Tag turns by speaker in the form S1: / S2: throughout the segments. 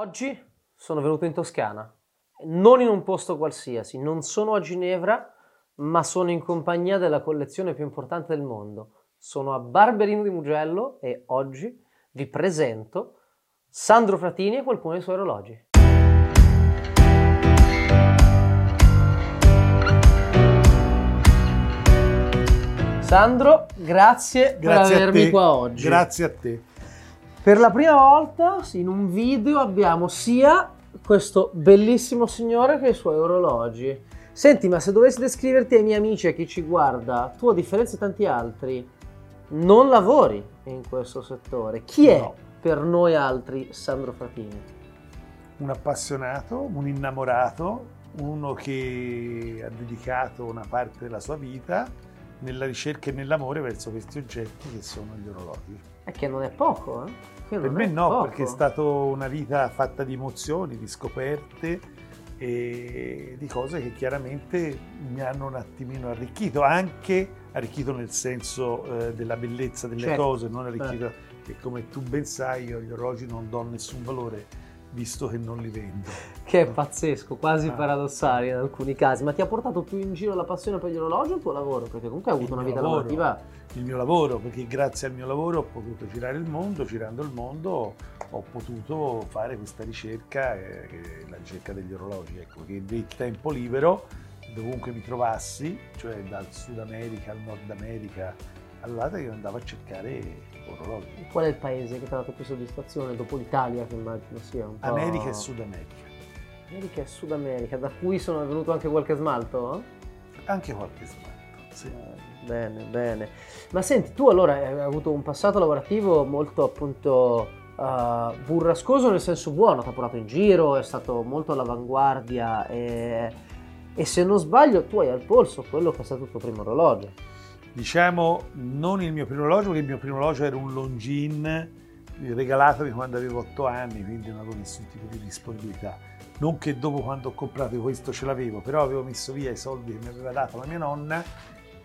S1: Oggi sono venuto in Toscana, non in un posto qualsiasi, non sono a Ginevra, ma sono in compagnia della collezione più importante del mondo. Sono a Barberino di Mugello e oggi vi presento Sandro Fratini e qualcuno dei suoi orologi. Sandro, grazie,
S2: Grazie
S1: per avermi qua oggi.
S2: Grazie a te.
S1: Per la prima volta in un video abbiamo sia questo bellissimo signore che i suoi orologi. Senti, ma se dovessi descriverti ai miei amici e a chi ci guarda, tu a differenza di tanti altri non lavori in questo settore. Chi è
S2: No.
S1: per noi altri Sandro Fratini?
S2: Un appassionato, un innamorato, uno che ha dedicato una parte della sua vita nella ricerca e nell'amore verso questi oggetti che sono gli orologi.
S1: È che non è poco, eh? Che
S2: Per me no,
S1: poco.
S2: perché è stata una vita fatta di emozioni, di scoperte e di cose che chiaramente mi hanno un attimino arricchito, anche arricchito nel senso eh, della bellezza delle
S1: Certo.
S2: cose, non arricchito che come tu ben sai io gli orologi non do nessun valore visto che non li vendo.
S1: Che è pazzesco, quasi
S2: Ah.
S1: paradossale in alcuni casi. Ma ti ha portato più in giro la passione per gli orologi o il tuo lavoro? Perché comunque hai avuto una vita
S2: lavoro.
S1: lavorativa
S2: il mio lavoro, perché grazie al mio lavoro ho potuto girare il mondo, girando il mondo ho potuto fare questa ricerca, eh, la ricerca degli orologi, ecco, che nel tempo libero, dovunque mi trovassi, cioè dal Sud America al Nord America, all'altra io andavo a cercare orologi.
S1: Qual è il paese che ti ha dato più soddisfazione dopo l'Italia, che immagino sia un po'...
S2: America e Sud America,
S1: America e Sud America, da cui sono venuto anche qualche smalto?
S2: anche qualche smalto. Sì.
S1: Eh, Bene, bene. Ma senti, tu allora hai avuto un passato lavorativo molto appunto eh, burrascoso nel senso buono, ti ha portato in giro, è stato molto all'avanguardia e, e se non sbaglio tu hai al polso quello che è stato il tuo primo orologio.
S2: Diciamo non il mio primo orologio, perché il mio primo orologio era un Longines regalatomi quando avevo 8 anni, quindi non avevo nessun tipo di disponibilità. Non che dopo quando ho comprato questo ce l'avevo, però avevo messo via i soldi che mi aveva dato la mia nonna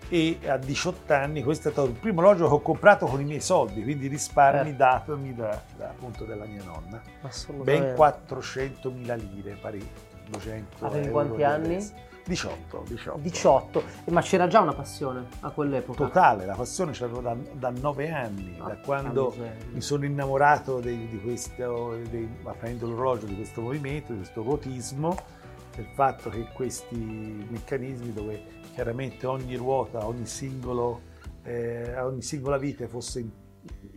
S2: e a 18 anni questo è stato il primo orologio che ho comprato con i miei soldi, quindi risparmi
S1: Eh.
S2: datomi da, da, appunto dalla mia nonna. Ben 400.000 lire, pari 200
S1: Avevi quanti anni?
S2: adesso. 18, 18.
S1: 18, ma c'era già una passione a quell'epoca.
S2: Totale, la passione ce l'avevo da, da 9 anni, da
S1: Ah,
S2: quando
S1: miseria.
S2: mi sono innamorato dei- di questo, dei, apprendendo l'orologio, di questo movimento, di questo ruotismo, del fatto che questi meccanismi dove chiaramente ogni ruota, ogni, singolo, eh, ogni singola vite fosse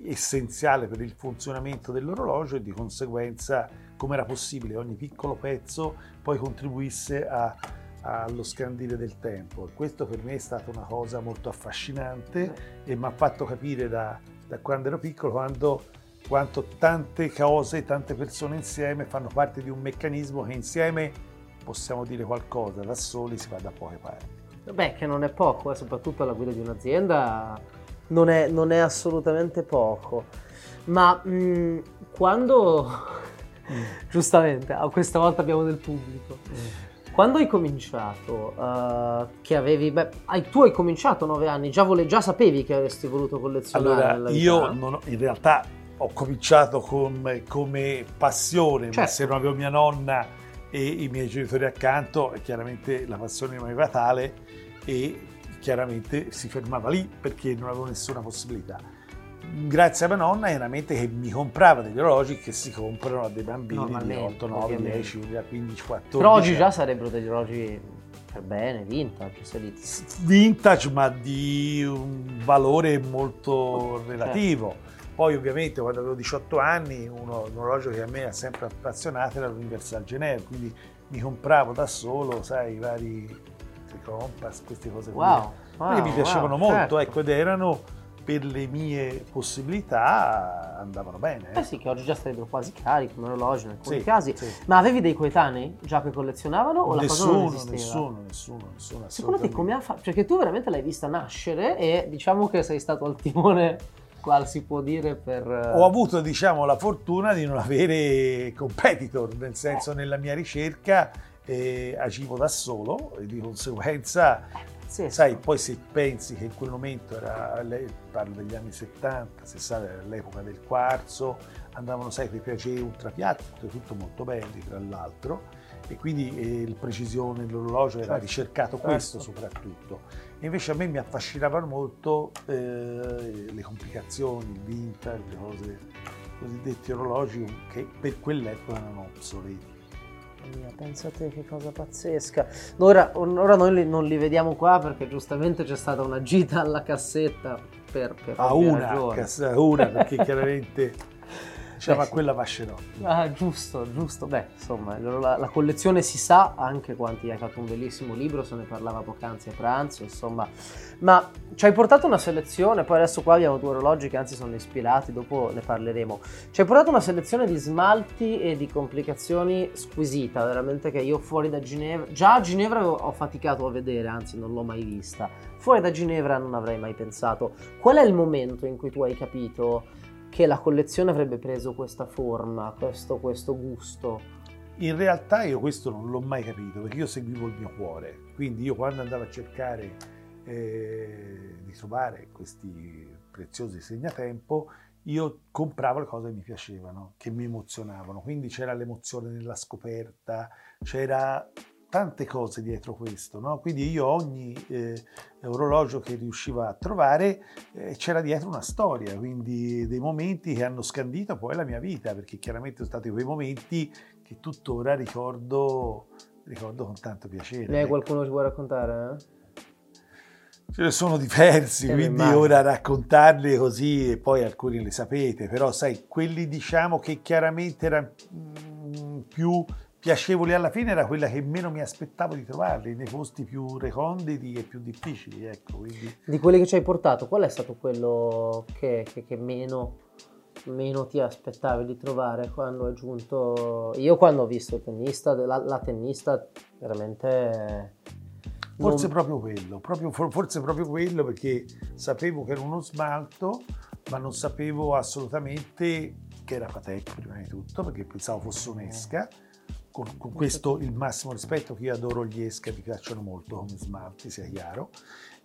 S2: essenziale per il funzionamento dell'orologio e di conseguenza come era possibile ogni piccolo pezzo poi contribuisse a- allo scandire del tempo. Questo per me è stata una cosa molto affascinante e mi ha fatto capire da, da quando ero piccolo quando, quanto tante cose, tante persone insieme fanno parte di un meccanismo che insieme possiamo dire qualcosa, da soli si va da poche parti.
S1: Beh, che non è poco, eh, soprattutto alla guida di un'azienda non è, non è assolutamente poco. Ma mh, quando, giustamente, ah, questa volta abbiamo del pubblico, quando hai cominciato, eh, che avevi, beh, hai- tu hai cominciato a nove anni, già, vole- già sapevi che avresti voluto collezionare
S2: Allora, io ho- in realtà ho cominciato come, come passione, ma
S1: Certo.
S2: se non avevo mia nonna e i miei genitori accanto, e chiaramente la passione rimaneva tale e chiaramente si fermava lì perché non avevo nessuna possibilità. Grazie a mia nonna, chiaramente che mi comprava degli orologi che si comprano a dei bambini di
S1: Normalmente,
S2: 8, 9,
S1: ovviamente.
S2: 10, 15, 14
S1: Però oggi già sarebbero degli orologi per bene, vintage, se li...
S2: vintage ma di un valore molto relativo. Poi ovviamente quando avevo 18 anni uno- un orologio che a me ha sempre appassionato era l'Universal Genève, quindi mi compravo da solo, sai, i vari Compass, queste cose.
S1: Wow, wow,
S2: che mi piacevano
S1: wow,
S2: molto,
S1: certo.
S2: ecco, ed erano per le mie possibilità andavano bene.
S1: Eh sì, che oggi già sarebbero quasi cari come orologi in alcuni
S2: Sì,
S1: casi.
S2: sì.
S1: Ma avevi dei coetanei già che collezionavano o la cosa non
S2: Nessuno, nessuno, nessuno, nessuno.
S1: Secondo te come ha fatto? Perché tu veramente l'hai vista nascere e diciamo che sei stato al timone, qual si può dire, per...
S2: Ho avuto diciamo, la fortuna di non avere competitor, nel senso nella mia ricerca eh, agivo da solo e di conseguenza,
S1: Pazzesco.
S2: sai, poi se pensi che in quel momento era, parlo degli anni 70, 60, era l'epoca del quarzo, andavano sempre piacere ultra piatti, tutto molto belli tra l'altro, e quindi eh, il precisione dell'orologio era certo. ricercato questo certo. soprattutto. E invece a me mi affascinavano molto eh, le complicazioni, il vintage, le cose cosiddetti orologi che per quell'epoca erano obsoleti.
S1: Mia, pensate che cosa pazzesca. Ora, ora noi li, non li vediamo qua perché giustamente c'è stata una gita alla cassetta per, per
S2: ah, una, cass- una perché chiaramente Diciamo a quella Vascerotti.
S1: Ah, giusto, giusto. Beh, insomma, la, la, collezione si sa, anche quanti hai fatto un bellissimo libro, se ne parlava poc'anzi a pranzo, insomma. Ma ci hai portato una selezione, poi adesso qua abbiamo due orologi che anzi sono ispirati, dopo ne parleremo. Ci hai portato una selezione di smalti e di complicazioni squisita, veramente che io fuori da Ginevra, già a Ginevra ho faticato a vedere, anzi non l'ho mai vista. Fuori da Ginevra non avrei mai pensato. Qual è il momento in cui tu hai capito che la collezione avrebbe preso questa forma, questo, questo gusto?
S2: In realtà io questo non l'ho mai capito perché io seguivo il mio cuore, quindi io quando andavo a cercare eh, di trovare questi preziosi segnatempo, io compravo le cose che mi piacevano, che mi emozionavano, quindi c'era l'emozione nella scoperta, c'era tante cose dietro questo, no? quindi io ogni eh, orologio che riuscivo a trovare eh, c'era dietro una storia, quindi dei momenti che hanno scandito poi la mia vita, perché chiaramente sono stati quei momenti che tuttora ricordo, ricordo con tanto piacere.
S1: Ne hai qualcuno che vuoi raccontare? Eh?
S2: Ce ne sono diversi, quindi ora raccontarli così e poi alcuni li sapete, però sai, quelli diciamo che chiaramente erano mm, più piacevoli alla fine era quella che meno mi aspettavo di trovarli, nei posti più reconditi e più difficili. Ecco, quindi...
S1: Di quelli che ci hai portato, qual è stato quello che, che, che meno, meno, ti aspettavi di trovare quando è giunto? Io quando ho visto il tennista, la, la tennista veramente...
S2: Forse non... proprio quello, proprio, forse proprio quello perché sapevo che era uno smalto, ma non sapevo assolutamente che era Patek prima di tutto, perché pensavo fosse un'esca con, con, questo il massimo rispetto che io adoro gli esca, mi piacciono molto come smalti, sia chiaro.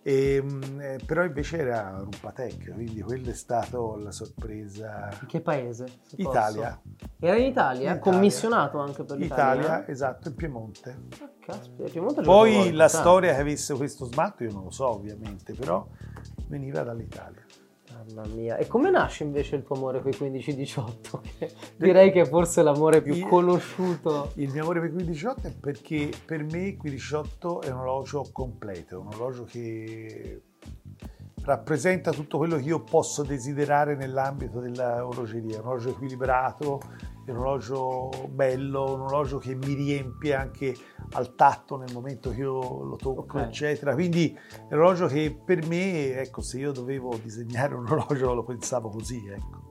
S2: E, ehm, eh, però invece era un Patek, quindi quella è stata la sorpresa.
S1: In che paese?
S2: Italia.
S1: Posso? Era in Italia? In commissionato anche per l'Italia?
S2: Italia, esatto, in Piemonte.
S1: Ah, caspita, Piemonte
S2: Poi la storia che avesse questo smalto io non lo so ovviamente, però veniva dall'Italia.
S1: Mamma mia, e come nasce invece il tuo amore per i 15-18? Che direi che è forse l'amore più il, conosciuto.
S2: Il mio amore per i 15-18 è perché per me il 15-18 è un orologio completo, un orologio che rappresenta tutto quello che io posso desiderare nell'ambito dell'orologeria, un orologio equilibrato, un orologio bello, un orologio che mi riempie anche al tatto nel momento che io lo tocco, okay. eccetera. Quindi è un orologio che per me, ecco, se io dovevo disegnare un orologio lo pensavo così, ecco.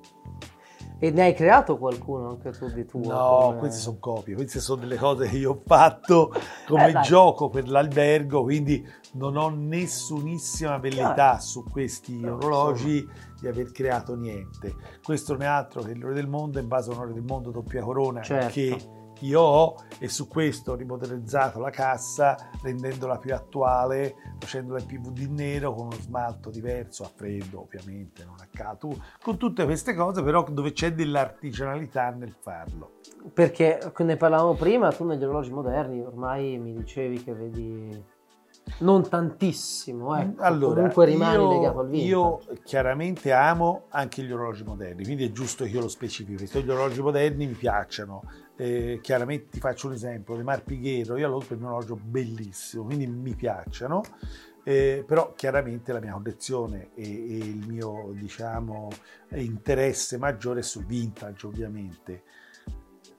S1: E ne hai creato qualcuno anche tu di tuo?
S2: No, come... queste sono copie, queste sono delle cose che io ho fatto come eh, gioco per l'albergo, quindi non ho nessunissima velleità su questi orologi di aver creato niente. Questo non è altro che l'ore del mondo in base a un'ora del mondo doppia corona certo. che io ho e su questo ho rimodernizzato la cassa rendendola più attuale, facendola in PVD nero con uno smalto diverso, a freddo ovviamente, non a caldo, con tutte queste cose però dove c'è dell'artigianalità nel farlo.
S1: Perché ne parlavamo prima, tu negli orologi moderni ormai mi dicevi che vedi non tantissimo, ecco. allora, comunque rimani io, legato al vintage.
S2: Io chiaramente amo anche gli orologi moderni, quindi è giusto che io lo specifichi. Gli orologi moderni mi piacciono, eh, chiaramente ti faccio un esempio, le Marpighero, io allora per un orologio bellissimo, quindi mi piacciono, eh, però chiaramente la mia collezione e, e il mio diciamo, interesse maggiore è sul vintage ovviamente.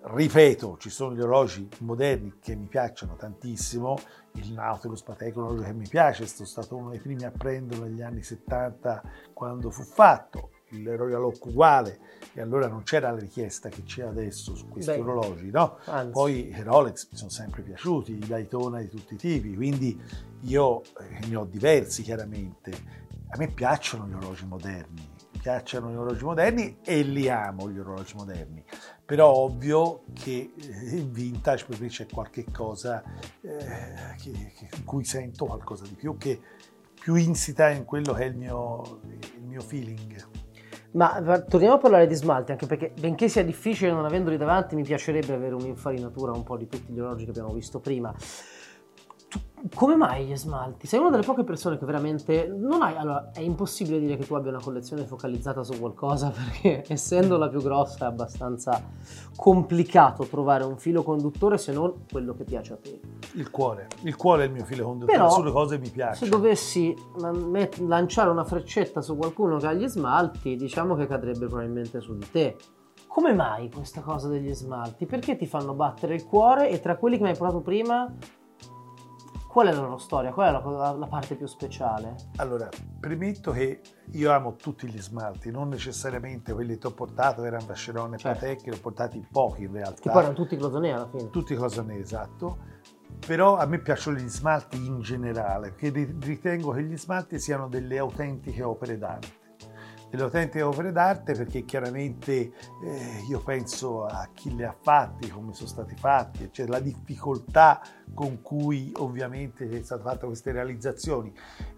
S2: Ripeto, ci sono gli orologi moderni che mi piacciono tantissimo, il Nautilus Patek è un orologio che mi piace, sono stato uno dei primi a prenderlo negli anni 70 quando fu fatto, il Royal Oak uguale e allora non c'era la richiesta che c'è adesso su questi Beh, orologi, no? Anzi. Poi i Rolex mi sono sempre piaciuti, i Daytona di tutti i tipi, quindi io eh, ne ho diversi chiaramente. A me piacciono gli orologi moderni, piacciono gli orologi moderni e li amo gli orologi moderni, però ovvio che eh, in vintage per me c'è qualche cosa eh, che, che, in cui sento qualcosa di più che più insita in quello che è il mio, il mio feeling.
S1: Ma torniamo a parlare di smalti, anche perché benché sia difficile non avendoli davanti, mi piacerebbe avere un'infarinatura un po' di tutti gli orologi che abbiamo visto prima come mai gli smalti? Sei una delle poche persone che veramente non hai. Allora, è impossibile dire che tu abbia una collezione focalizzata su qualcosa perché, essendo la più grossa, è abbastanza complicato trovare un filo conduttore se non quello che piace a te.
S2: Il cuore, il cuore è il mio filo conduttore, Però, sulle cose mi piace.
S1: Se dovessi lanciare una freccetta su qualcuno che ha gli smalti, diciamo che cadrebbe probabilmente su di te. Come mai questa cosa degli smalti? Perché ti fanno battere il cuore e tra quelli che mi hai portato prima Qual è la loro storia? Qual è la, la, parte più speciale?
S2: Allora, premetto che io amo tutti gli smalti, non necessariamente quelli che ho portato, erano Vacheron e certo. Patek, li ho portati pochi in realtà.
S1: Che poi erano tutti closonè alla fine.
S2: Tutti closonè, esatto. Però a me piacciono gli smalti in generale, perché ritengo che gli smalti siano delle autentiche opere d'arte delle autentiche opere d'arte perché chiaramente eh, io penso a chi le ha fatti, come sono stati fatti, cioè la difficoltà con cui ovviamente sono state fatte queste realizzazioni.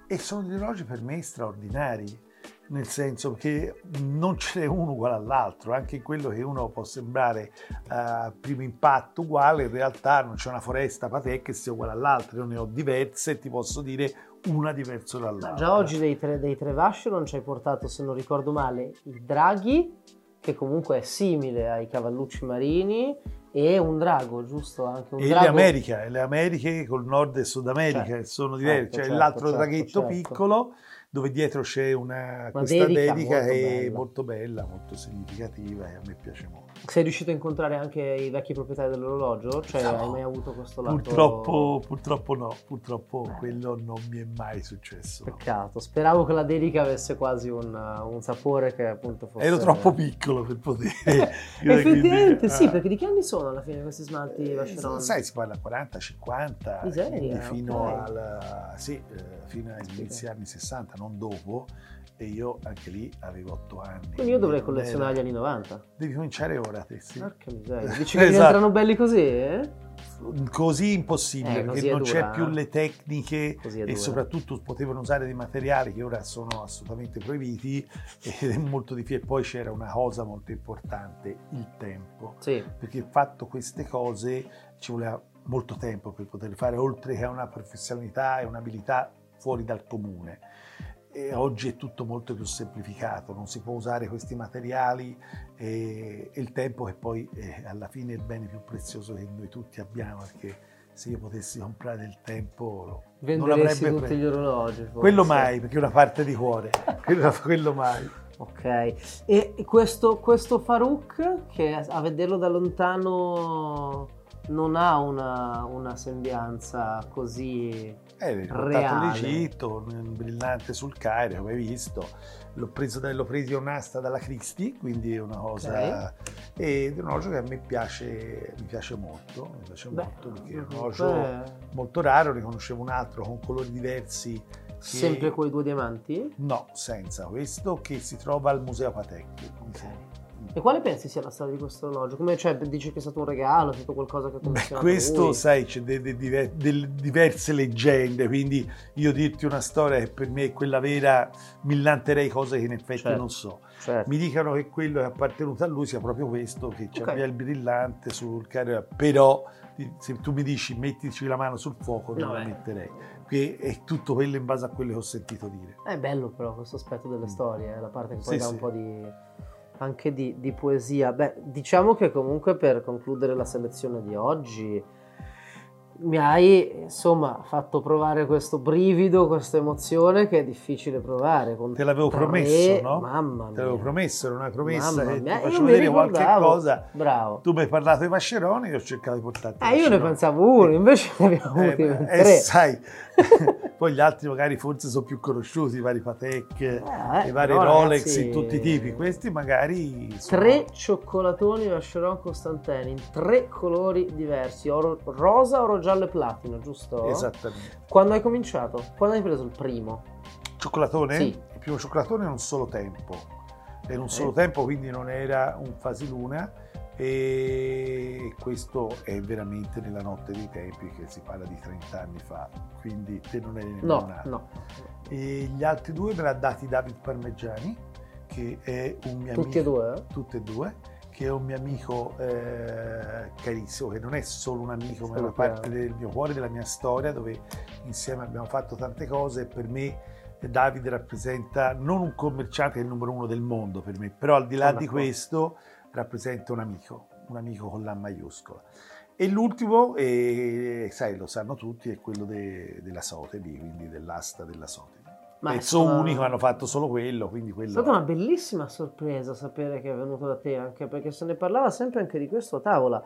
S2: E sono degli orologi per me straordinari nel senso che non ce n'è uno uguale all'altro, anche quello che uno può sembrare a uh, primo impatto uguale, in realtà non c'è una foresta Patek che sia uguale all'altra, io ne ho diverse e ti posso dire una diversa dall'altra.
S1: Già oggi dei tre, dei tre Vacheron ci hai portato, se non ricordo male, il Draghi, che comunque è simile ai cavallucci marini, e un drago, giusto? Anche un
S2: e
S1: drago...
S2: le Americhe, le Americhe col Nord e Sud America certo, sono diverse, certo, c'è certo, l'altro certo, draghetto certo. piccolo dove dietro c'è una, una questa dedica, dedica molto che è molto bella, molto significativa e a me piace molto.
S1: Sei riuscito a incontrare anche i vecchi proprietari dell'orologio? Cioè, no, hai mai avuto questo lato?
S2: Purtroppo, purtroppo no, purtroppo eh. quello non mi è mai successo.
S1: Peccato, speravo che la dedica avesse quasi un, un sapore che appunto fosse...
S2: Ero troppo piccolo per poter...
S1: Effettivamente quindi, sì, ah. perché di che anni sono alla fine questi smalti eh, Vacheron?
S2: Sai, si parla 40, 50, Miseria, fino, okay. al, sì, eh, fino agli inizi anni 60, non dopo e io anche lì avevo 8 anni.
S1: Quindi io dovrei collezionare era... gli anni 90.
S2: Devi cominciare ora, te
S1: sì. Porca miseria. Dici che esatto. diventano belli così, eh?
S2: Così impossibile, eh, perché non dura, c'è più le tecniche e soprattutto potevano usare dei materiali che ora sono assolutamente proibiti ed è molto difficile. Poi c'era una cosa molto importante, il tempo.
S1: Sì.
S2: Perché fatto queste cose ci voleva molto tempo per poterle fare, oltre che a una professionalità e un'abilità fuori dal comune e oggi è tutto molto più semplificato, non si può usare questi materiali e, e il tempo che poi è alla fine è il bene più prezioso che noi tutti abbiamo perché se io potessi comprare del tempo
S1: non avrebbe tutti pre... gli orologi forse.
S2: quello mai perché è una parte di cuore quello, quello mai.
S1: Ok. E questo, questo Farouk che a vederlo da lontano non ha una, una sembianza così
S2: eh, reale. l'Egitto, brillante sul Cairo, come hai visto. L'ho preso, l'ho preso un'asta dalla Christie, quindi è una cosa... Okay. Ed è un orologio che a me piace, mi piace molto, mi piace Beh, molto perché è un orologio beh. molto raro, ne conoscevo un altro con colori diversi. Che...
S1: Sempre con i due diamanti?
S2: No, senza questo che si trova al Museo Patek.
S1: Okay. E quale pensi sia la storia di questo orologio? Come, cioè, dici che è stato un regalo, è stato qualcosa che ha
S2: commissionato Questo, lui? sai, c'è delle, delle, diverse leggende, quindi io dirti una storia che per me è quella vera, millanterei cose che in effetti certo, non so. Certo. Mi dicono che quello che è appartenuto a lui sia proprio questo, che okay. c'è il brillante sul carro, però se tu mi dici mettici la mano sul fuoco, non no, la metterei. Che è tutto quello in base a quello che ho sentito dire.
S1: È bello però questo aspetto delle storie, la parte che poi sì, dà un po' di anche di, di, poesia. Beh, diciamo che comunque per concludere la selezione di oggi mi hai insomma fatto provare questo brivido, questa emozione che è difficile provare.
S2: Te l'avevo tre... promesso, no?
S1: Mamma mia.
S2: Te l'avevo promesso, era una promessa mamma che mia. ti faccio vedere qualche cosa.
S1: Bravo.
S2: Tu mi hai parlato di Mascheroni e ho cercato di portarti.
S1: Eh, io ne pensavo uno, invece ne abbiamo avuti eh, tre. Eh,
S2: sai, poi gli altri magari forse sono più conosciuti, i vari Patek, eh, i vari Rolex, ragazzi, in tutti i tipi. Questi magari
S1: sono... Tre cioccolatoni Vacheron Costantini in tre colori diversi, oro, rosa, oro giallo e platino, giusto?
S2: Esattamente.
S1: Quando hai cominciato? Quando hai preso il primo?
S2: Cioccolatone?
S1: Sì.
S2: Il primo cioccolatone in un solo tempo. In un solo tempo, quindi non era un fasiluna e questo è veramente nella notte dei tempi che si parla di 30 anni fa, quindi te non eri nemmeno
S1: no,
S2: nato.
S1: No.
S2: E gli altri due me li ha dati David Parmeggiani che è un mio
S1: Tutti
S2: amico.
S1: e due? eh?
S2: Tutte e due, che è un mio amico eh, carissimo, che non è solo un amico, ma è una parte del mio cuore, della mia storia, dove insieme abbiamo fatto tante cose e per me Davide rappresenta non un commerciante che è il numero uno del mondo per me, però al di là
S1: Sono
S2: di
S1: d'accordo.
S2: questo rappresenta un amico, un amico con la maiuscola. E l'ultimo, eh, sai, lo sanno tutti, è quello de- della Sotheby, quindi dell'asta della Sotheby.
S1: Ma è
S2: Pezzo
S1: stata-
S2: unico, hanno fatto solo quello, quindi
S1: È
S2: quello...
S1: stata una bellissima sorpresa sapere che è venuto da te, anche perché se ne parlava sempre anche di questo a tavola.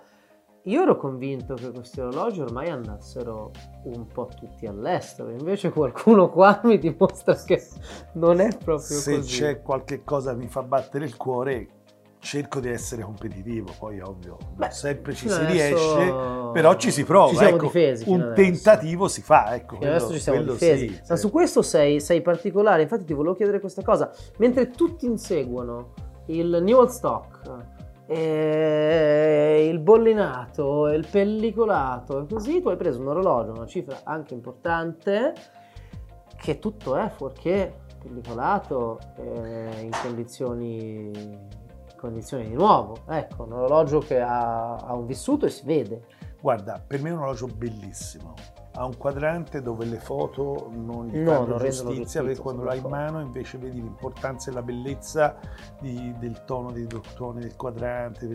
S1: Io ero convinto che questi orologi ormai andassero un po' tutti all'estero, invece qualcuno qua mi dimostra che non è proprio
S2: se
S1: così.
S2: c'è qualche cosa che mi fa battere il cuore, cerco di essere competitivo. Poi, ovvio,
S1: Beh,
S2: sempre ci si riesce, però ci si prova.
S1: Ci siamo
S2: ecco,
S1: difesi.
S2: un tentativo si fa. Ecco,
S1: Fino adesso
S2: quello-
S1: ci siamo
S2: quello
S1: difesi.
S2: sì,
S1: Ma
S2: sì.
S1: su questo sei, sei particolare, infatti ti volevo chiedere questa cosa. Mentre tutti inseguono il Newell Stock, e il bollinato, il pellicolato e così, tu hai preso un orologio, una cifra anche importante, che tutto è fuorché pellicolato eh, in condizioni, condizioni di nuovo. Ecco, un orologio che ha, ha un vissuto e si vede.
S2: Guarda, per me è un orologio bellissimo. Ha un quadrante dove le foto non gli
S1: No,
S2: fanno
S1: non
S2: giustizia, perché quando
S1: sono
S2: lo hai in mano invece vedi l'importanza e la bellezza di- del tono dei bottoni del quadrante,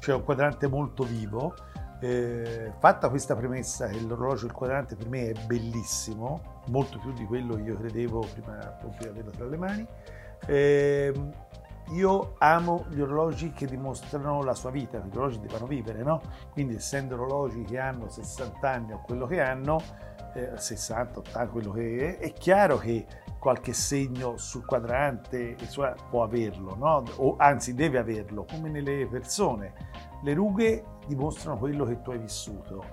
S2: cioè un quadrante molto vivo. Eh, fatta questa premessa che l'orologio del quadrante per me è bellissimo, molto più di quello che io credevo prima appunto di averlo tra le mani, ehm, io amo gli orologi che dimostrano la sua vita, gli orologi devono vivere, no? Quindi essendo orologi che hanno 60 anni o quello che hanno, eh, 60, 80, quello che è, è chiaro che qualche segno sul quadrante può averlo, no? o anzi deve averlo, come nelle persone. Le rughe dimostrano quello che tu hai vissuto,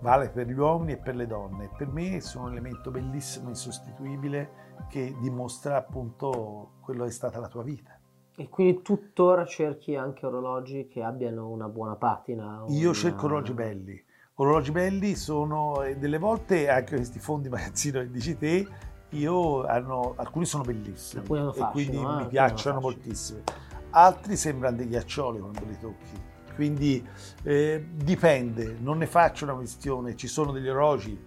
S2: vale per gli uomini e per le donne. Per me sono un elemento bellissimo, insostituibile, che dimostra appunto quello che è stata la tua vita.
S1: E quindi tuttora cerchi anche orologi che abbiano una buona patina.
S2: Io
S1: una-
S2: cerco orologi belli. Orologi belli sono e delle volte anche questi fondi magazzino che dici te, io hanno, alcuni sono bellissimi
S1: Alcuni hanno
S2: e
S1: fascino,
S2: quindi
S1: eh,
S2: mi piacciono moltissimo. Altri sembrano dei ghiaccioli quando li tocchi. Quindi eh, dipende, non ne faccio una questione. Ci sono degli orologi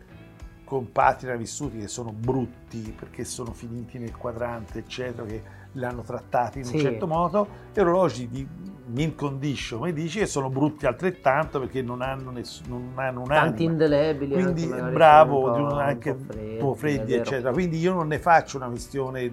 S2: con patina vissuti che sono brutti perché sono finiti nel quadrante, eccetera, che li hanno trattati in
S1: Sì.
S2: un certo modo, e orologi di mint condition, come dici, che sono brutti altrettanto perché non hanno, ness- non hanno un'anima.
S1: Tanti indelebili.
S2: Quindi
S1: anche magari
S2: bravo,
S1: un po'-
S2: anche
S1: un po' freddi,
S2: un po' freddi, eccetera. Quindi io non ne faccio una questione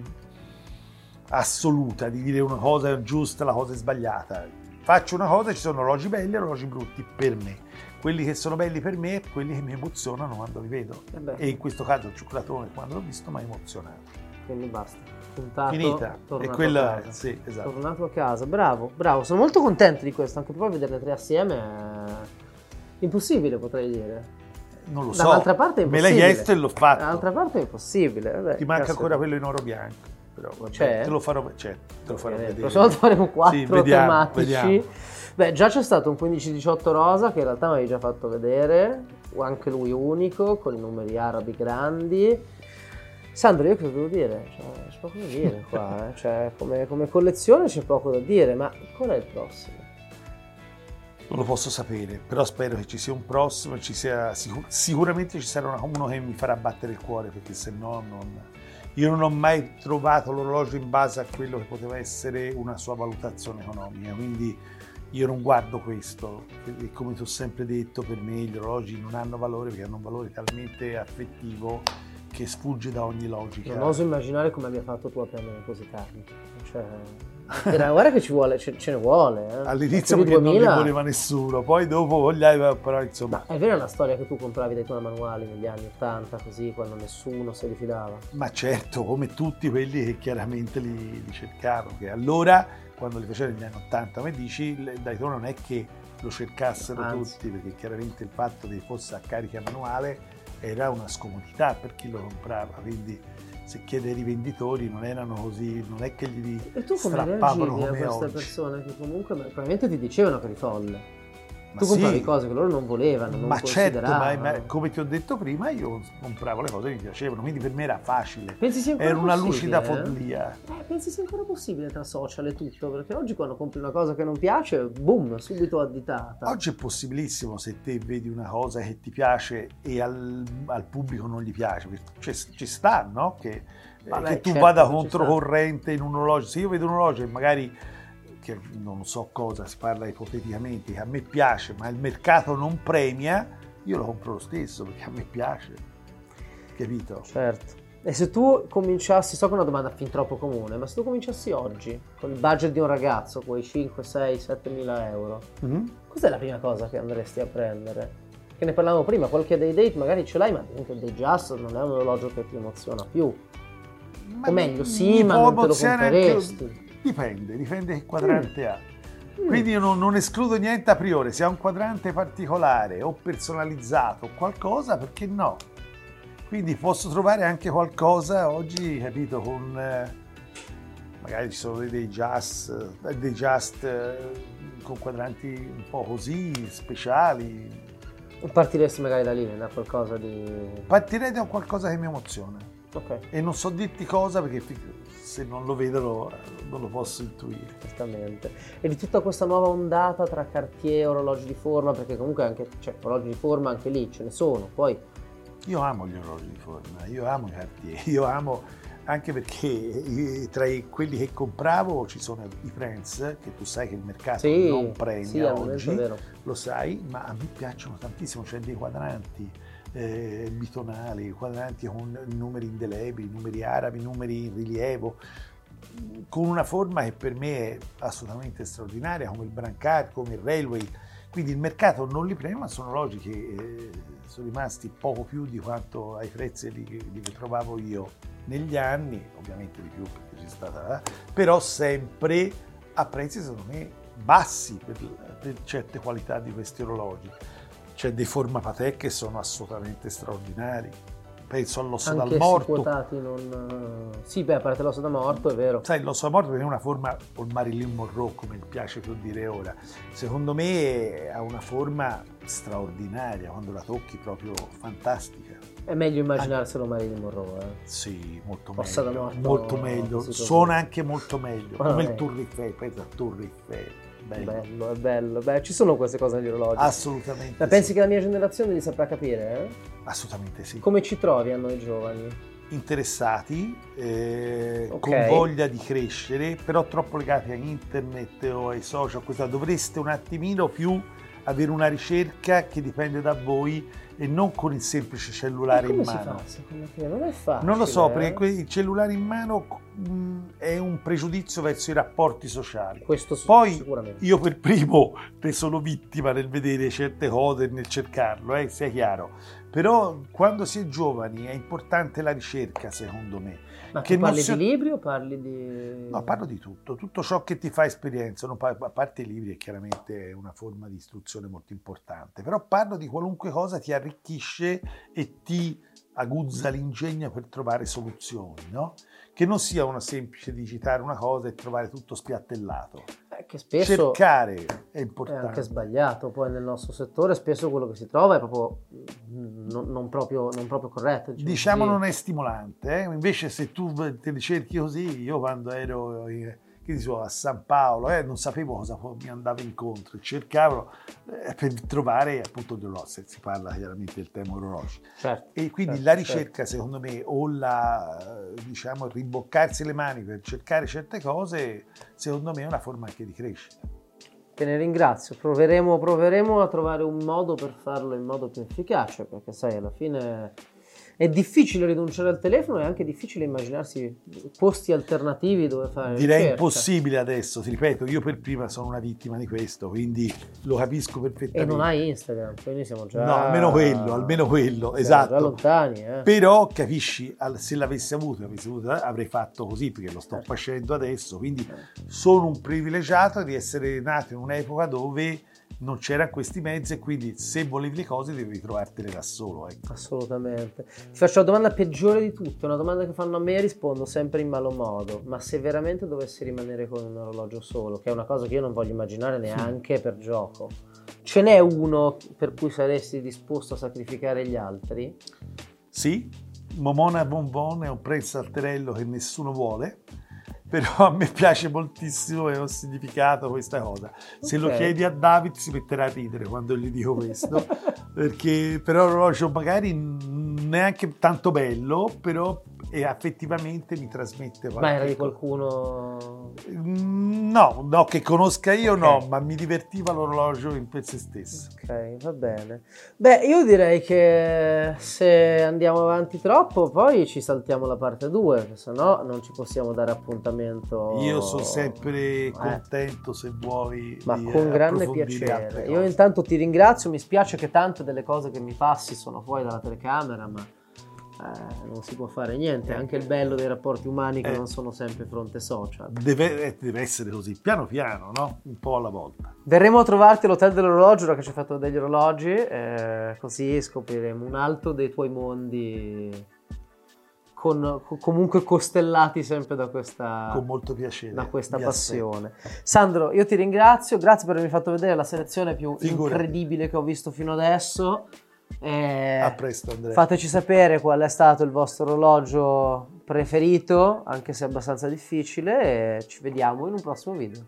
S2: assoluta di dire una cosa è giusta, la cosa è sbagliata. Faccio una cosa, ci sono orologi belli e orologi brutti per me. Quelli che sono belli per me, quelli che mi emozionano quando li vedo.
S1: Eh beh,
S2: E in questo caso il cioccolatone, quando l'ho visto, mi ha emozionato.
S1: quindi basta. Puntato,
S2: Finita. E quella,
S1: a casa.
S2: sì, esatto.
S1: Tornato a casa, bravo, bravo. Sono molto contento di questo, anche poi vederle tre assieme è impossibile, potrei dire.
S2: Non lo so.
S1: Dall'altra parte è
S2: Me l'hai
S1: impossibile.
S2: chiesto e l'ho fatto.
S1: Dall'altra parte è impossibile. vabbè,
S2: Ti manca ancora quello in oro bianco. Però vabbè,
S1: C'è?
S2: te lo farò, certo, te lo farò
S1: Eh, La
S2: vedere.
S1: prossima volta faremo quattro
S2: Sì, vediamo,
S1: tematici.
S2: vediamo.
S1: Beh, già c'è stato un 15-18 rosa che in realtà mi avevi già fatto vedere, anche lui unico, con i numeri arabi grandi. Sandro, io cosa devo dire? Cioè, c'è poco da dire qua, eh. Cioè, come, come collezione c'è poco da dire, ma qual è il prossimo?
S2: Non lo posso sapere, però spero che ci sia un prossimo ci sia sicur- sicuramente ci sarà uno che mi farà battere il cuore perché se no non io non ho mai trovato l'orologio in base a quello che poteva essere una sua valutazione economica, quindi io non guardo questo e come ti ho sempre detto per me gli orologi non hanno valore perché hanno un valore talmente affettivo che sfugge da ogni logica.
S1: Non oso immaginare come abbia fatto tu a prendere così tanto. Cioè, guarda che ci vuole, ce, ce ne vuole. Eh.
S2: All'inizio perché non li
S1: 2000.
S2: voleva nessuno, poi dopo vogliava, però insomma...
S1: Ma è vera la storia che tu compravi dei tuoi manuali negli anni 80, così, quando nessuno se li fidava?
S2: Ma certo, come tutti quelli che chiaramente li, li cercavano, che allora, quando li facevano negli anni 80, come dici, il Daytona non è che lo cercassero
S1: Anzi.
S2: tutti, perché chiaramente il fatto che fosse a carica manuale era una scomodità per chi lo comprava, quindi se chiede ai rivenditori non erano così, non è che gli
S1: E tu come
S2: strappavano
S1: reagivi a
S2: come
S1: queste
S2: oggi.
S1: persone che comunque probabilmente ti dicevano che eri folle? Tu compravi sì. cose che loro non volevano, non
S2: ma certo, ma, ma, come ti ho detto prima, io compravo le cose che mi piacevano, quindi per me era facile.
S1: Pensi sia
S2: Era una lucida
S1: eh?
S2: follia.
S1: Eh, pensi sia ancora possibile tra social e tutto? Perché oggi quando compri una cosa che non piace, boom, subito additata.
S2: Oggi è possibilissimo se te vedi una cosa che ti piace e al, al pubblico non gli piace, cioè, ci sta, no? Che, Vabbè, che tu certo, vada controcorrente in un orologio. Se io vedo un orologio e magari che non so cosa, si parla ipoteticamente, che a me piace, ma il mercato non premia, io lo compro lo stesso perché a me piace. Capito?
S1: Certo. E se tu cominciassi, so che è una domanda fin troppo comune, ma se tu cominciassi oggi con il budget di un ragazzo, quei 5, 6, 7 mila euro, mm-hmm. cos'è la prima cosa che andresti a prendere? Che ne parlavamo prima, qualche day date magari ce l'hai, ma comunque il day just non è un orologio che ti emoziona più. Ma o meglio, sì, ma non te lo compreresti. Anche
S2: Dipende, dipende che quadrante mm. ha. Quindi io non, non, escludo niente a priori, se ha un quadrante particolare o personalizzato o qualcosa, perché no? Quindi posso trovare anche qualcosa oggi, capito, con... Eh, magari ci sono dei just, dei just eh, con quadranti un po' così, speciali.
S1: Partiresti magari da lì, da qualcosa di...
S2: Partirei da qualcosa che mi emoziona.
S1: Ok.
S2: E non so dirti cosa perché se non lo vedo non lo posso intuire.
S1: Esattamente. E di tutta questa nuova ondata tra Cartier e orologi di forma, perché comunque anche, cioè, orologi di forma anche lì ce ne sono, poi...
S2: Io amo gli orologi di forma, io amo i Cartier, io amo anche perché tra quelli che compravo ci sono i Friends, che tu sai che il mercato
S1: sì,
S2: non premia
S1: sì,
S2: oggi, lo sai, ma a me piacciono tantissimo, c'è dei quadranti eh, bitonali, quadranti con numeri indelebili, numeri arabi, numeri in rilievo, con una forma che per me è assolutamente straordinaria, come il Brancard, come il Railway. Quindi il mercato non li prende, ma sono orologi che eh, sono rimasti poco più di quanto ai prezzi li, li trovavo io negli anni, ovviamente di più perché c'è stata, però sempre a prezzi secondo me bassi per, per certe qualità di questi orologi c'è dei formapatek che sono assolutamente straordinari. Penso all'osso
S1: Anche
S2: dal morto.
S1: Quotati non... Sì, beh, a parte l'osso da morto, è vero.
S2: Sai, l'osso da morto è una forma, o il Marilyn Monroe, come mi piace più dire ora, secondo me ha una forma straordinaria, quando la tocchi proprio fantastica.
S1: È meglio immaginarselo anche... Marilyn Monroe. Eh?
S2: Sì, molto
S1: Ossa
S2: meglio.
S1: Da morto,
S2: molto meglio. Suona anche molto meglio. Come il Tour Eiffel, pensa al Tour Eiffel
S1: bello. bello, è bello. Beh, ci sono queste cose negli orologi.
S2: Assolutamente.
S1: Ma pensi che la mia generazione li saprà capire? Eh?
S2: Assolutamente sì.
S1: Come ci trovi a noi giovani?
S2: Interessati, eh, okay. con voglia di crescere, però troppo legati a internet o ai social, questa dovreste un attimino più avere una ricerca che dipende da voi e non con il semplice cellulare in mano.
S1: Si fa, non è facile.
S2: Non lo so,
S1: eh?
S2: perché il cellulare in mano mm, è un pregiudizio verso i rapporti sociali.
S1: Questo
S2: Poi io per primo ne sono vittima nel vedere certe cose e nel cercarlo, eh, sia chiaro. Però quando si è giovani è importante la ricerca, secondo me.
S1: Ma che parli si... di libri o parli di...
S2: No, parlo di tutto, tutto ciò che ti fa esperienza, parlo, a parte i libri è chiaramente una forma di istruzione molto importante, però parlo di qualunque cosa ti arricchisce e ti aguzza l'ingegno per trovare soluzioni, no? Che non sia una semplice digitare una cosa e trovare tutto spiattellato
S1: che spesso
S2: cercare è importante.
S1: È anche sbagliato, poi nel nostro settore spesso quello che si trova è proprio non, non, proprio, non proprio, corretto.
S2: Diciamo, diciamo non è stimolante, eh? invece se tu te li cerchi così, io quando ero che dicevo, a San Paolo, eh, non sapevo cosa mi andava incontro, cercavo eh, per trovare appunto gli orologi, si parla chiaramente del tema orologi.
S1: Certo,
S2: e quindi
S1: certo,
S2: la ricerca certo. secondo me o la, diciamo, rimboccarsi le mani per cercare certe cose, secondo me è una forma anche di crescita.
S1: Te ne ringrazio, proveremo, proveremo a trovare un modo per farlo in modo più efficace, perché sai, alla fine è difficile rinunciare al telefono, è anche difficile immaginarsi posti alternativi dove fare.
S2: Direi
S1: ricerca.
S2: impossibile adesso, ti ripeto, io per prima sono una vittima di questo, quindi lo capisco perfettamente.
S1: E non hai Instagram, quindi siamo già.
S2: No, almeno quello, almeno quello, esatto.
S1: Già lontani, eh.
S2: Però capisci, se l'avessi avuto, l'avessi avuto, avrei fatto così perché lo sto certo. facendo adesso, quindi sono un privilegiato di essere nato in un'epoca dove non c'erano questi mezzi e quindi se volevi le cose devi trovartele da solo. Ecco.
S1: Assolutamente. Ti faccio la domanda peggiore di tutte, una domanda che fanno a me e rispondo sempre in malo modo, ma se veramente dovessi rimanere con un orologio solo, che è una cosa che io non voglio immaginare neanche sì. per gioco, Ce n'è uno per cui saresti disposto a sacrificare gli altri?
S2: Sì, Momona Bonbon è un prezzo salterello che nessuno vuole però a me piace moltissimo e ho significato questa cosa. Se okay. lo chiedi a David si metterà a ridere quando gli dico questo, perché però l'orologio magari neanche tanto bello, però e affettivamente mi trasmette
S1: Ma era di qualcuno?
S2: Mm, no, no, che conosca io okay. no, ma mi divertiva l'orologio in per se stesso.
S1: Ok, va bene. Beh, io direi che se andiamo avanti troppo poi ci saltiamo la parte 2, se no non ci possiamo dare appuntamento.
S2: Io sono sempre eh. contento se vuoi.
S1: Ma con grande piacere. Io intanto ti ringrazio, mi spiace che tante delle cose che mi passi sono fuori dalla telecamera, ma eh, non si può fare niente, anche il bello dei rapporti umani che eh, non sono sempre fronte social.
S2: Deve, eh, deve, essere così, piano piano, no? Un po' alla volta.
S1: Verremo a trovarti all'hotel dell'orologio, ora che ci hai fatto degli orologi, eh, così scopriremo un altro dei tuoi mondi con, comunque costellati sempre da questa,
S2: con molto piacere,
S1: da questa passione. Aspetto. Sandro, io ti ringrazio, grazie per avermi fatto vedere la selezione più Figura. incredibile che ho visto fino adesso.
S2: Eh, a presto Andrea.
S1: Fateci sapere qual è stato il vostro orologio preferito, anche se è abbastanza difficile, e ci vediamo in un prossimo video.